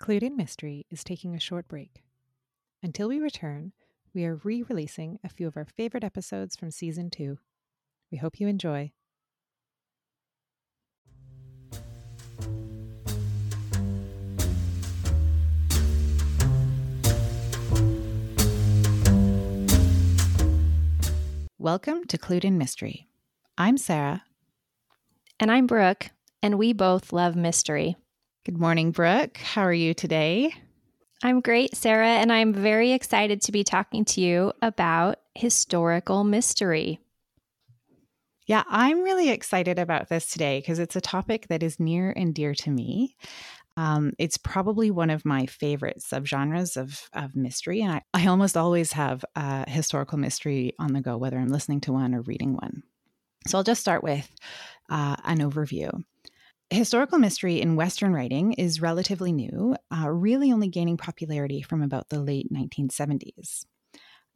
Clued in Mystery is taking a short break. Until we return, we are re releasing a few of our favorite episodes from season two. We hope you enjoy. Welcome to Clued in Mystery. I'm Sarah. And I'm Brooke, and we both love mystery. Good morning, Brooke. How are you today? I'm great, Sarah, and I'm very excited to be talking to you about historical mystery. Yeah, I'm really excited about this today because it's a topic that is near and dear to me. Um, it's probably one of my favorite subgenres of, of mystery, and I, I almost always have a historical mystery on the go, whether I'm listening to one or reading one. So I'll just start with uh, an overview. Historical mystery in Western writing is relatively new, uh, really only gaining popularity from about the late 1970s.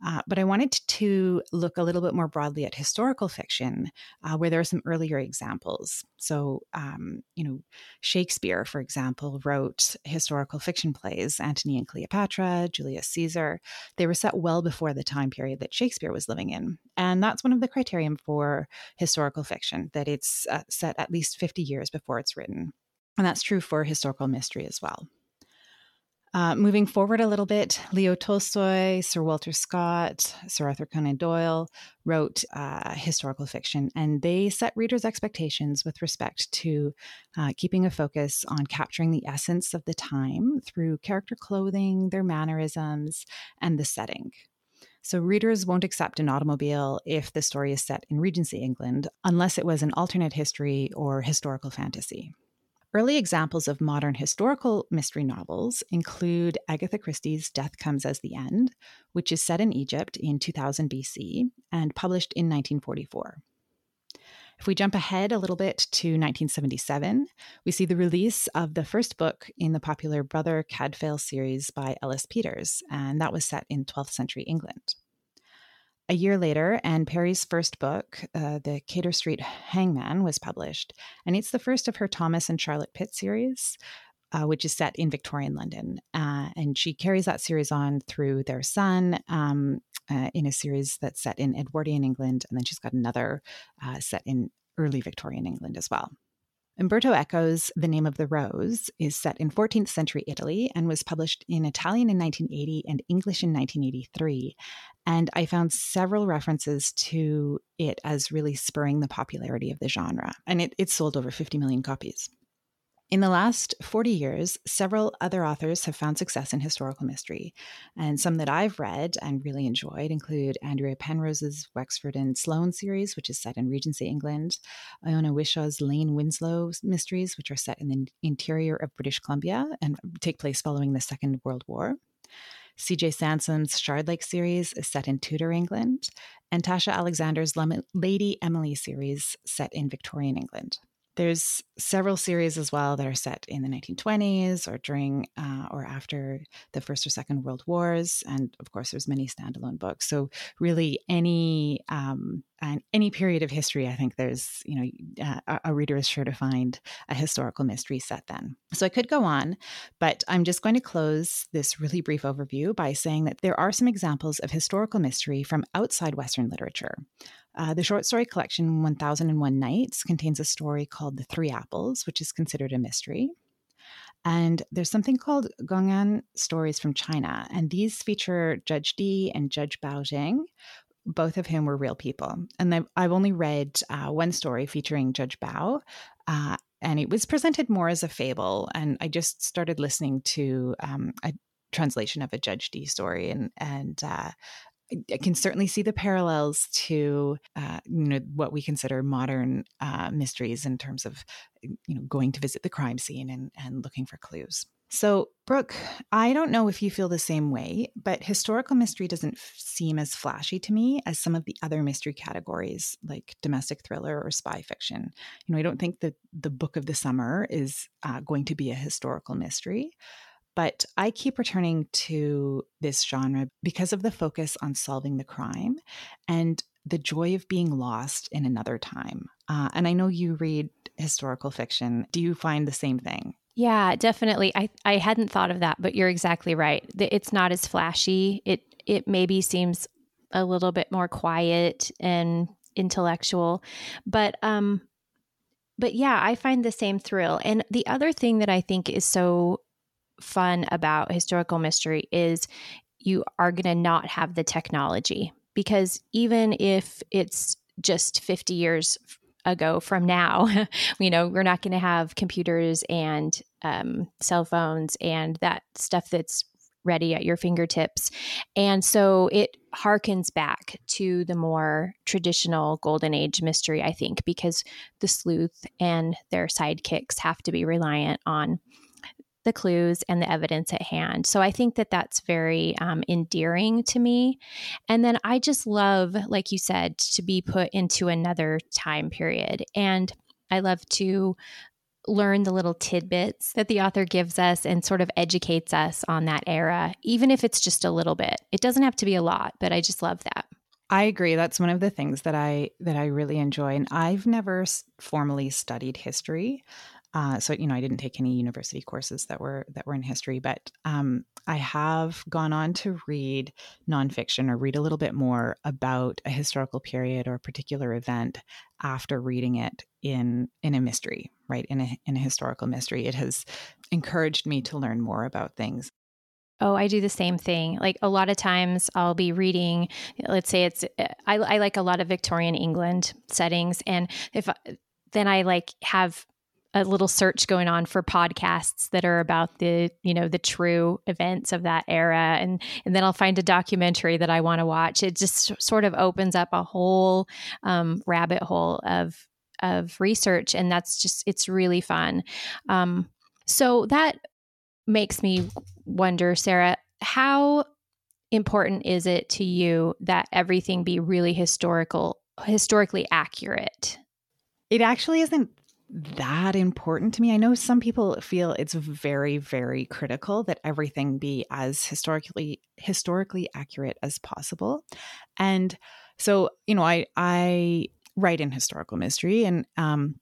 Uh, but I wanted to look a little bit more broadly at historical fiction, uh, where there are some earlier examples. So, um, you know, Shakespeare, for example, wrote historical fiction plays, Antony and Cleopatra, Julius Caesar. They were set well before the time period that Shakespeare was living in. And that's one of the criterion for historical fiction, that it's uh, set at least 50 years before it's written. And that's true for historical mystery as well. Uh, moving forward a little bit, Leo Tolstoy, Sir Walter Scott, Sir Arthur Conan Doyle wrote uh, historical fiction, and they set readers' expectations with respect to uh, keeping a focus on capturing the essence of the time through character clothing, their mannerisms, and the setting. So, readers won't accept an automobile if the story is set in Regency England, unless it was an alternate history or historical fantasy. Early examples of modern historical mystery novels include Agatha Christie's Death Comes as the End, which is set in Egypt in 2000 BC and published in 1944. If we jump ahead a little bit to 1977, we see the release of the first book in the popular Brother Cadfael series by Ellis Peters, and that was set in 12th century England. A year later, Anne Perry's first book, uh, The Cater Street Hangman, was published, and it's the first of her Thomas and Charlotte Pitt series, uh, which is set in Victorian London. Uh, and she carries that series on through their son um, uh, in a series that's set in Edwardian England, and then she's got another uh, set in early Victorian England as well. Umberto Eco's The Name of the Rose is set in 14th century Italy and was published in Italian in 1980 and English in 1983. And I found several references to it as really spurring the popularity of the genre. And it, it sold over 50 million copies. In the last 40 years, several other authors have found success in historical mystery. And some that I've read and really enjoyed include Andrea Penrose's Wrexford and Sloane series, which is set in Regency, England, Iona Whishaw's Lane Winslow mysteries, which are set in the interior of British Columbia and take place following the Second World War. CJ Sansom's Shardlake series is set in Tudor England, and Tasha Alexander's Lady Emily series set in Victorian England. There's several series as well that are set in the 1920s or during uh, or after the First or Second World Wars, and of course, there's many standalone books. So really, any um, any period of history, I think there's you know uh, a reader is sure to find a historical mystery set then. So I could go on, but I'm just going to close this really brief overview by saying that there are some examples of historical mystery from outside Western literature. Uh, the short story collection 1001 Nights contains a story called The Three Apples, which is considered a mystery. And there's something called Gong'an Stories from China, and these feature Judge Dee and Judge Bao Zhang, both of whom were real people. And I've only read uh, one story featuring Judge Bao, uh, and it was presented more as a fable. And I just started listening to um, a translation of a Judge Dee story, and and uh, I can certainly see the parallels to uh, you know what we consider modern uh, mysteries in terms of you know going to visit the crime scene and, and looking for clues. So, Brooke, I don't know if you feel the same way, but historical mystery doesn't f- seem as flashy to me as some of the other mystery categories like domestic thriller or spy fiction. You know, I don't think that the book of the summer is uh, going to be a historical mystery. But I keep returning to this genre because of the focus on solving the crime and the joy of being lost in another time. Uh, and I know you read historical fiction. Do you find the same thing? Yeah, definitely. I, I hadn't thought of that, but you're exactly right. It's not as flashy. It it maybe seems a little bit more quiet and intellectual, but um, but yeah, I find the same thrill. And the other thing that I think is so fun about historical mystery is you are going to not have the technology because even if it's just 50 years ago from now. you know, we're not going to have computers and um, cell phones and that stuff that's ready at your fingertips. And so it harkens back to the more traditional golden age mystery, I think, because the sleuth and their sidekicks have to be reliant on the clues and the evidence at hand. So I think that that's very um, endearing to me. And then I just love, like you said, to be put into another time period. And I love to learn the little tidbits that the author gives us and sort of educates us on that era, even if it's just a little bit. It doesn't have to be a lot, but I just love that. I agree. That's one of the things that I that I really enjoy. And I've never formally studied history, uh, so you know, I didn't take any university courses that were that were in history, but um, I have gone on to read nonfiction or read a little bit more about a historical period or a particular event after reading it in in a mystery, right? In a in a historical mystery, it has encouraged me to learn more about things. Oh, I do the same thing. Like a lot of times I'll be reading, let's say it's, I, I like a lot of Victorian England settings. And if then I like have a little search going on for podcasts that are about the you know the true events of that era. And and then i'll find a documentary that i want to watch. It just sort of opens up a whole um, rabbit hole of of research. And that's just it's really fun. Um, so that makes me wonder sarah how important is it to you that everything be really historical historically accurate? It actually isn't that important to me. I know some people feel it's very very critical that everything be as historically historically accurate as possible. And so, you know, I I write in historical mystery and um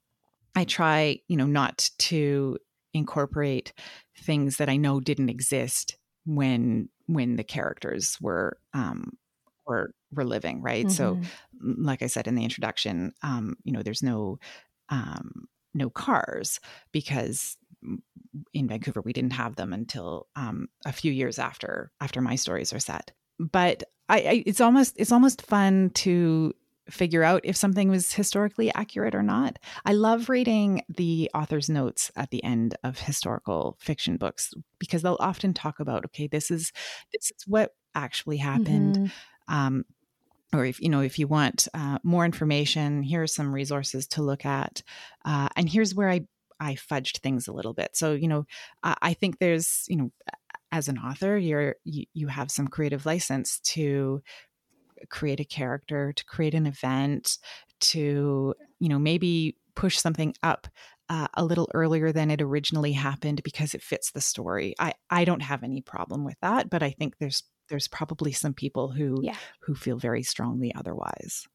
I try, you know, not to incorporate things that I know didn't exist when when the characters were um were were living, right? Mm-hmm. So like I said in the introduction, um, you know, there's no um, no cars because in Vancouver we didn't have them until um, a few years after after my stories are set. But I, I, it's almost it's almost fun to figure out if something was historically accurate or not. I love reading the author's notes at the end of historical fiction books because they'll often talk about okay this is this is what actually happened. Mm-hmm. Um, or if you know if you want uh, more information here are some resources to look at uh, and here's where i i fudged things a little bit so you know I, I think there's you know as an author you're you, you have some creative license to create a character to create an event to you know maybe push something up uh, a little earlier than it originally happened because it fits the story. I, I don't have any problem with that, but I think there's there's probably some people who yeah. who feel very strongly otherwise.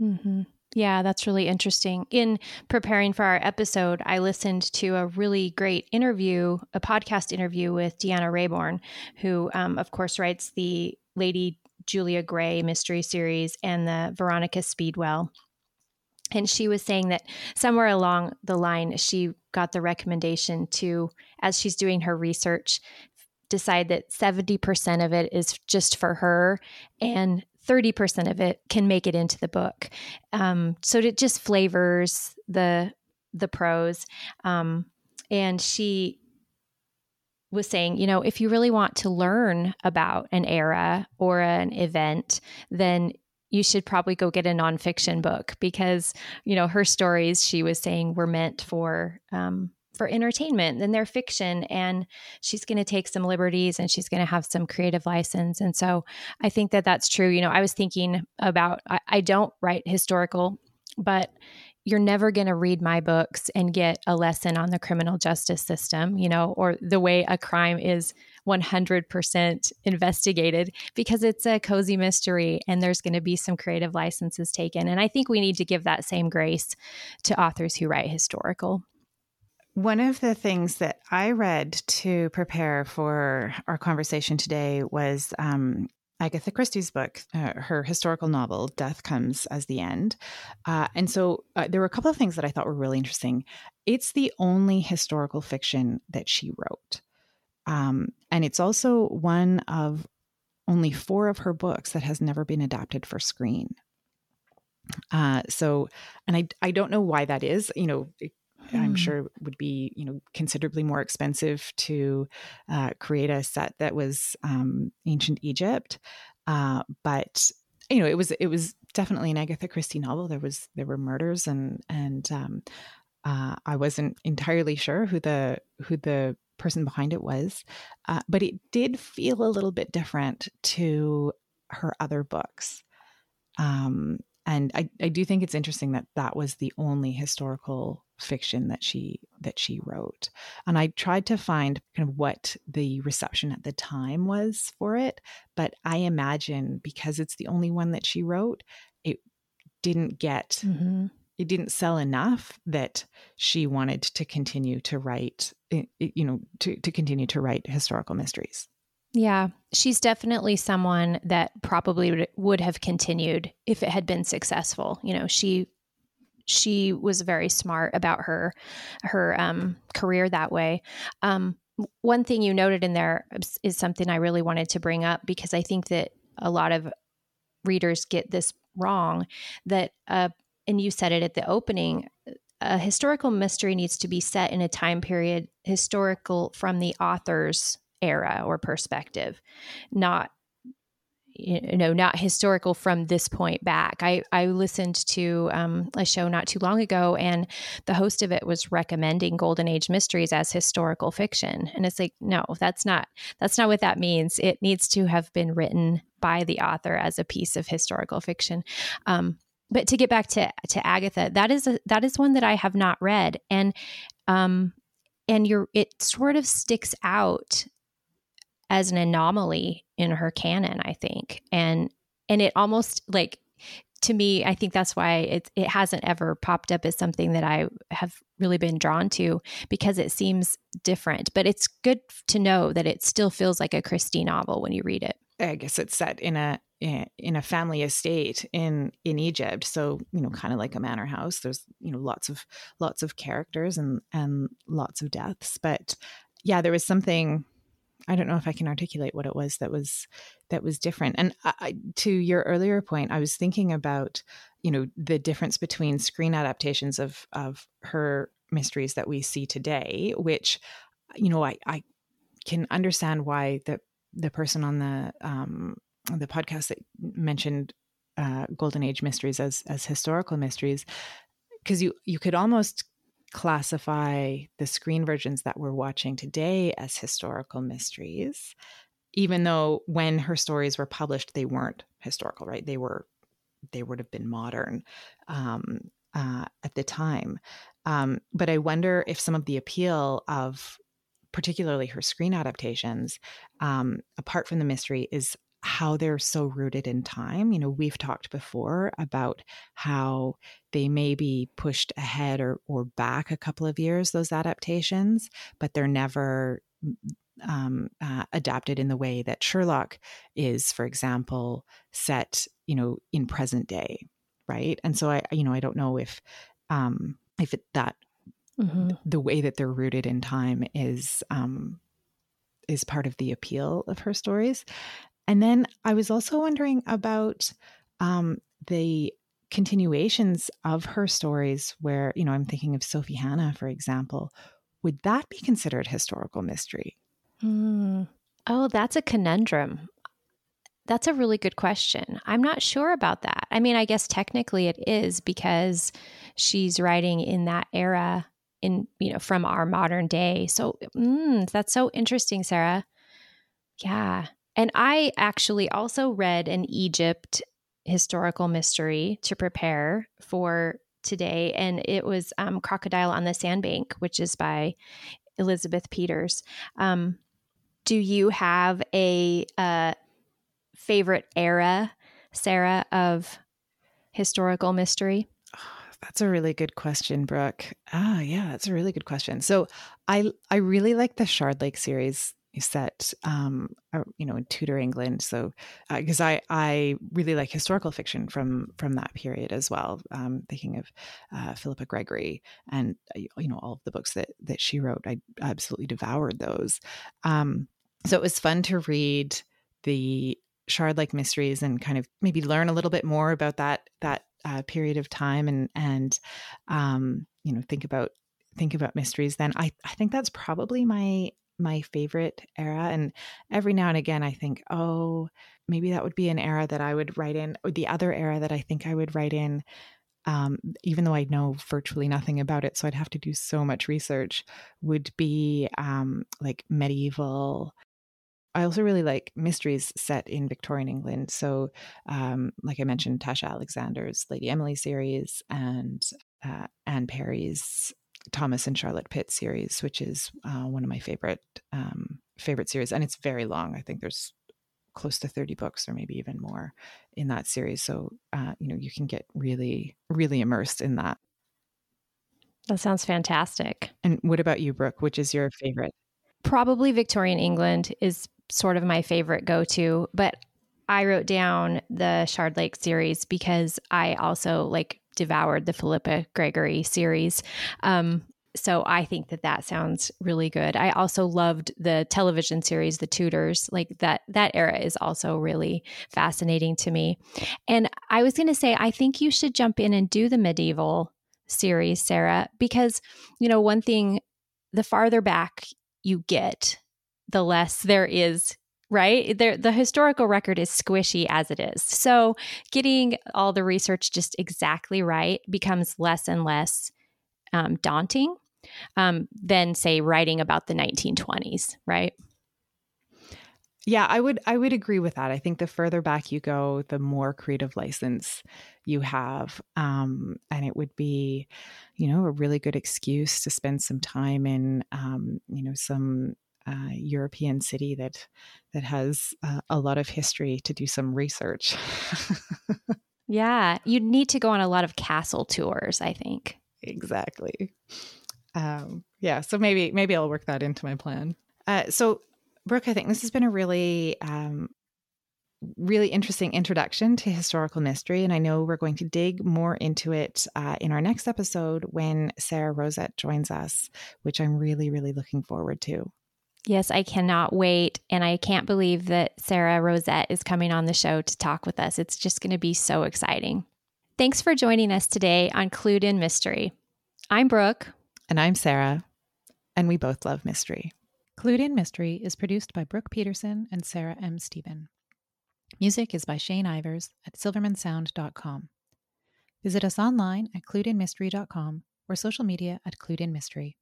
Mm-hmm. Yeah, that's really interesting. In preparing for our episode, I listened to a really great interview, a podcast interview with Deanna Raybourn, who, um, of course, writes the Lady Julia Gray mystery series and the Veronica Speedwell. And she was saying that somewhere along the line, she got the recommendation to, as she's doing her research, decide that 70% of it is just for her and 30% of it can make it into the book. Um, so it just flavors the the prose. Um, and she was saying, you know, if you really want to learn about an era or an event, then you should probably go get a nonfiction book because, you know, her stories, she was saying, were meant for um, for entertainment and they're fiction and she's going to take some liberties and she's going to have some creative license and so i think that that's true. You know i was thinking about i, I don't write historical but you're never going to read my books and get a lesson on the criminal justice system you know or the way a crime is 100% investigated because it's a cozy mystery and there's going to be some creative licenses taken and i think we need to give that same grace to authors who write historical One of the things that I read to prepare for our conversation today was um, Agatha Christie's book, uh, her historical novel, Death Comes as the End. Uh, and so uh, there were a couple of things that I thought were really interesting. It's the only historical fiction that she wrote. Um, and it's also one of only four of her books that has never been adapted for screen. Uh, so, and I, I don't know why that is. You know, it, I'm hmm. sure would be you know considerably more expensive to uh, create a set that was um, ancient Egypt, uh, but you know it was it was definitely an Agatha Christie novel. There was there were murders and and um, uh, I wasn't entirely sure who the who the person behind it was, uh, but it did feel a little bit different to her other books. Um, and I, I do think it's interesting that that was the only historical fiction that she that she wrote and i tried to find kind of what the reception at the time was for it but i imagine because it's the only one that she wrote it didn't get mm-hmm. it didn't sell enough that she wanted to continue to write you know to, to continue to write historical mysteries yeah, she's definitely someone that probably would have continued if it had been successful. You know, she she was very smart about her her um, career that way. Um, one thing you noted in there is something I really wanted to bring up because I think that a lot of readers get this wrong. That uh, and you said it at the opening. A historical mystery needs to be set in a time period historical from the author's era or perspective, not you know not historical from this point back. I i listened to um, a show not too long ago and the host of it was recommending golden age mysteries as historical fiction. And it's like no that's not that's not what that means. It needs to have been written by the author as a piece of historical fiction. Um, but to get back to to agatha that is a, that is one that i have not read. And um and you're it sort of sticks out as an anomaly in her canon, I think. And and it almost like to me, I think that's why it it hasn't ever popped up as something that I have really been drawn to because it seems different. But it's good to know that it still feels like a Christie novel when you read it. I guess it's set in a in a family estate in in Egypt so you know kind of like a manor house there's you know lots of lots of characters and and lots of deaths but yeah there was something I don't know if I can articulate what it was that was that was different. And I, to your earlier point, I was thinking about you know the difference between screen adaptations of of her mysteries that we see today, which you know I I can understand why the the person on the um, the podcast that mentioned uh, golden age mysteries as as historical mysteries because you you could almost classify the screen versions that we're watching today as historical mysteries, even though when her stories were published, they weren't historical, right? They were, they would have been modern um, uh, at the time. Um, but I wonder if some of the appeal of particularly her screen adaptations, um, apart from the mystery, is how they're so rooted in time. You know, we've talked before about how they may be pushed ahead or, or back a couple of years, those adaptations, but they're never um, uh, adapted in the way that Sherlock is, for example, set, you know, in present day. Right. And so I, you know, I don't know if, um, if it, that mm-hmm. the way that they're rooted in time is, um, is part of the appeal of her stories. And then I was also wondering about um, the continuations of her stories, where, you know, I'm thinking of Sophie Hannah, for example. Would that be considered historical mystery? Mm. Oh, that's a conundrum. That's a really good question. I'm not sure about that. I mean, I guess technically it is because she's writing in that era in you know from our modern day. So mm, that's so interesting, Sarah. Yeah. And I actually also read an Egypt historical mystery to prepare for today, and it was um, Crocodile on the Sandbank, which is by Elizabeth Peters. Um, do you have a uh, favorite era, Sarah, of historical mystery? That's a really good question, Brooke. Ah, yeah, that's a really good question. So, I I really like the Shardlake series set um you know in Tudor England so because uh, I I really like historical fiction from from that period as well um thinking of uh, Philippa Gregory and uh, you know all of the books that that she wrote. I absolutely devoured those. Um so it was fun to read the Shardlake mysteries and kind of maybe learn a little bit more about that that uh, period of time and and um, you know think about think about mysteries then. I, I think that's probably my my favorite era and every now and again i think oh maybe that would be an era that i would write in or the other era that i think i would write in um, even though i know virtually nothing about it so i'd have to do so much research would be um, like medieval I also really like mysteries set in Victorian England. So, um, like I mentioned, Tasha Alexander's Lady Emily series and uh, Anne Perry's Thomas and Charlotte Pitt series, which is uh, one of my favorite um, favorite series, and it's very long. I think there's close to 30 books or maybe even more in that series. So, uh, you know, you can get really, really immersed in that. That sounds fantastic. And what about you, Brooke? Which is your favorite? Probably Victorian England is sort of my favorite go to, but I wrote down the Shardlake series because I also like devoured the Philippa Gregory series. Um, so I think that that sounds really good. I also loved the television series The Tudors. Like that that era is also really fascinating to me. And I was going to say I think you should jump in and do the medieval series, Sarah, because you know, one thing the farther back you get, the less there is right? There, the historical record is squishy as it is. So getting all the research just exactly right becomes less and less um, daunting um, than, say, writing about the 1920s, right? Yeah, I would I would agree with that. I think the further back you go, the more creative license you have, um, and it would be, you know, a really good excuse to spend some time in, um, you know, some uh, European city that that has uh, a lot of history to do some research. yeah, you'd need to go on a lot of castle tours. I think exactly. Um, yeah, so maybe maybe I'll work that into my plan. Uh, so, Brooke, I think this has been a really um, really interesting introduction to historical mystery. And I know we're going to dig more into it uh, in our next episode when Sarah Rosett joins us, which I'm really, really looking forward to. Yes, I cannot wait. And I can't believe that Sarah Rosett is coming on the show to talk with us. It's just going to be so exciting. Thanks for joining us today on Clued in Mystery. I'm Brooke. And I'm Sarah. And we both love mystery. Clued in Mystery is produced by Brooke Peterson and Sarah M. Stephen. Music is by Shane Ivers at silvermansound.com. Visit us online at cluedinmystery.com or social media at Clued in Mystery.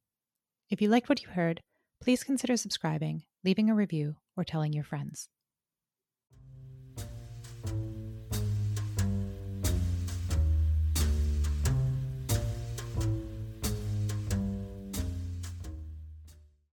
If you liked what you heard, please consider subscribing, leaving a review, or telling your friends.